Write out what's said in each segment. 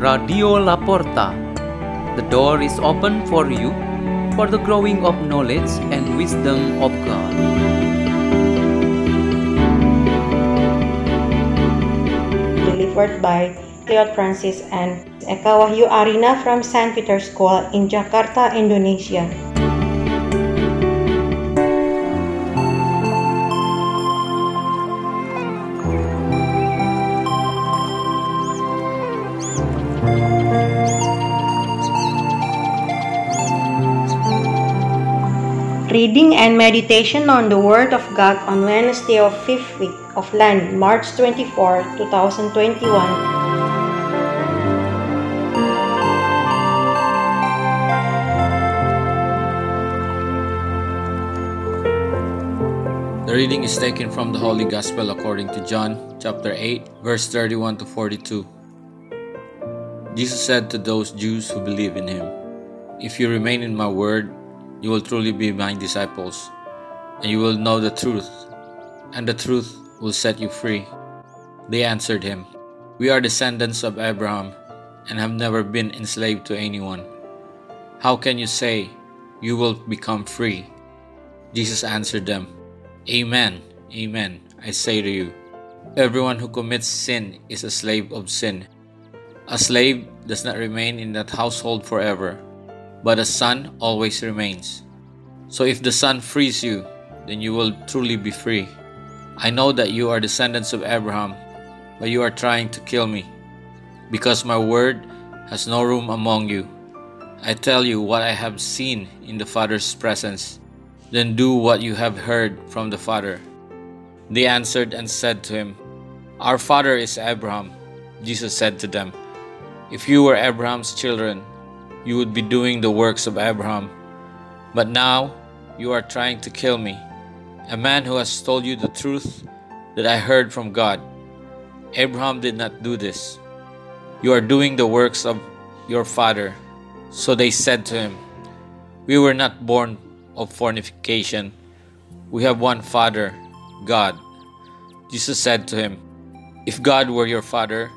Radio La Porta. The door is open for you for the growing of knowledge and wisdom of God. delivered by Cleot Francis and Eka Wahyu Arina from St. Peter's School in Jakarta, Indonesia. Reading and meditation on the Word of God on Wednesday of fifth week of Lent, March 24, 2021. The reading is taken from the Holy Gospel according to John, chapter 8, verse 31 to 42. Jesus said to those Jews who believe in him, If you remain in my word, you will truly be my disciples, and you will know the truth, and the truth will set you free. They answered him, We are descendants of Abraham and have never been enslaved to anyone. How can you say, You will become free? Jesus answered them, Amen, amen, I say to you. Everyone who commits sin is a slave of sin. A slave does not remain in that household forever, but a son always remains. So if the son frees you, then you will truly be free. I know that you are descendants of Abraham, but you are trying to kill me, because my word has no room among you. I tell you what I have seen in the Father's presence then do what you have heard from the Father. They answered and said to him, Our father is Abraham. Jesus said to them, If you were Abraham's children, you would be doing the works of Abraham. But now you are trying to kill me, a man who has told you the truth that I heard from God. Abraham did not do this. You are doing the works of your father. So they said to him, We were not born of fornication. We have one Father, God. Jesus said to him, If God were your Father,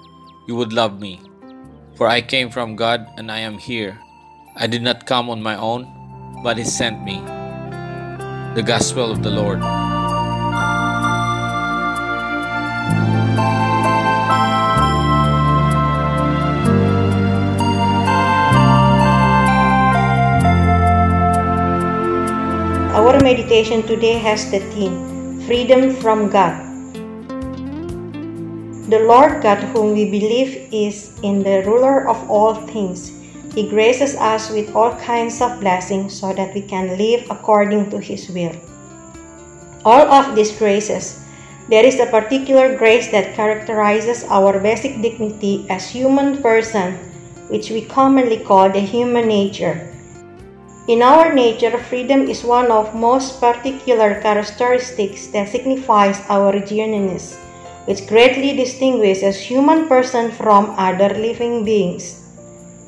you would love me. For I came from God and I am here. I did not come on my own, but He sent me. The Gospel of the Lord. Our meditation today has the theme Freedom from God. The Lord God, whom we believe is in the ruler of all things, He graces us with all kinds of blessings so that we can live according to His will. All of these graces, there is a particular grace that characterizes our basic dignity as human person, which we commonly call the human nature. In our nature, freedom is one of most particular characteristics that signifies our genuineness, which greatly distinguishes human person from other living beings.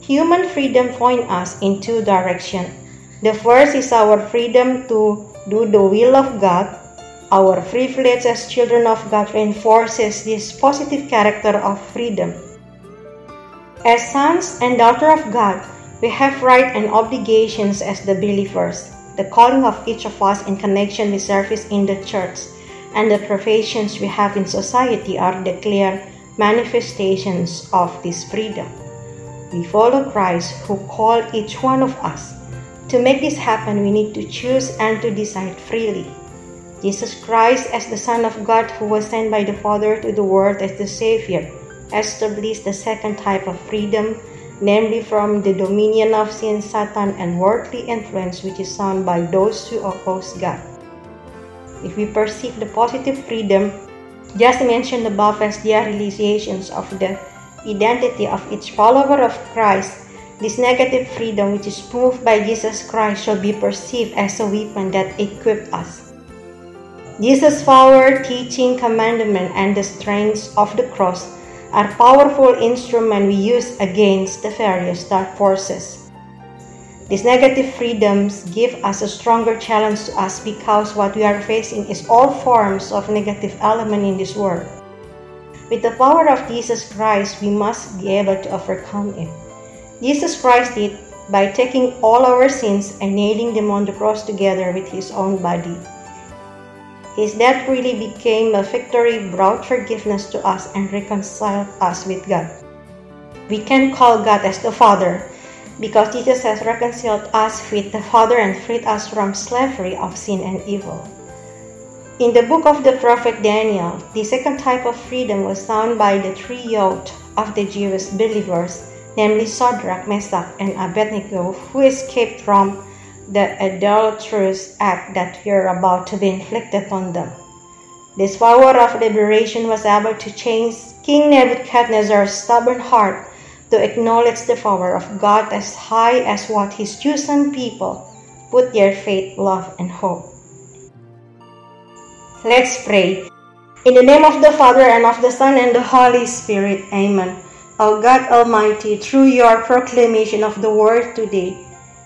Human freedom points us in two directions. The first is our freedom to do the will of God. Our privilege as children of God reinforces this positive character of freedom. As sons and daughters of God, we have rights and obligations as the believers. The calling of each of us in connection with service in the church and the professions we have in society are the clear manifestations of this freedom. We follow Christ who called each one of us. To make this happen, we need to choose and to decide freely. Jesus Christ, as the Son of God who was sent by the Father to the world as the Savior, established the second type of freedom namely from the dominion of sin, Satan, and worldly influence which is found by those who oppose God. If we perceive the positive freedom just mentioned above as the realizations of the identity of each follower of Christ, this negative freedom which is proved by Jesus Christ shall be perceived as a weapon that equips us. Jesus' power, teaching, commandment, and the strength of the cross are powerful instruments we use against the various dark forces. These negative freedoms give us a stronger challenge to us because what we are facing is all forms of negative element in this world. With the power of Jesus Christ, we must be able to overcome it. Jesus Christ did by taking all our sins and nailing them on the cross together with his own body. His death really became a victory, brought forgiveness to us, and reconciled us with God. We can call God as the Father because Jesus has reconciled us with the Father and freed us from slavery of sin and evil. In the book of the prophet Daniel, the second type of freedom was found by the three youth of the Jewish believers, namely Shadrach, Meshach, and Abednego, who escaped from the adulterous act that were about to be inflicted on them. This power of liberation was able to change King Nebuchadnezzar's stubborn heart to acknowledge the power of God as high as what His chosen people put their faith, love, and hope. Let's pray. In the name of the Father, and of the Son, and the Holy Spirit. Amen. O God Almighty, through your proclamation of the word today,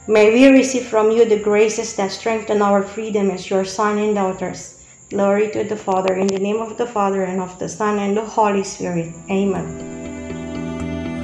may we receive from you the graces that strengthen our freedom as your Son and daughters. Glory to the Father, in the name of the Father, and of the Son, and the Holy Spirit. Amen.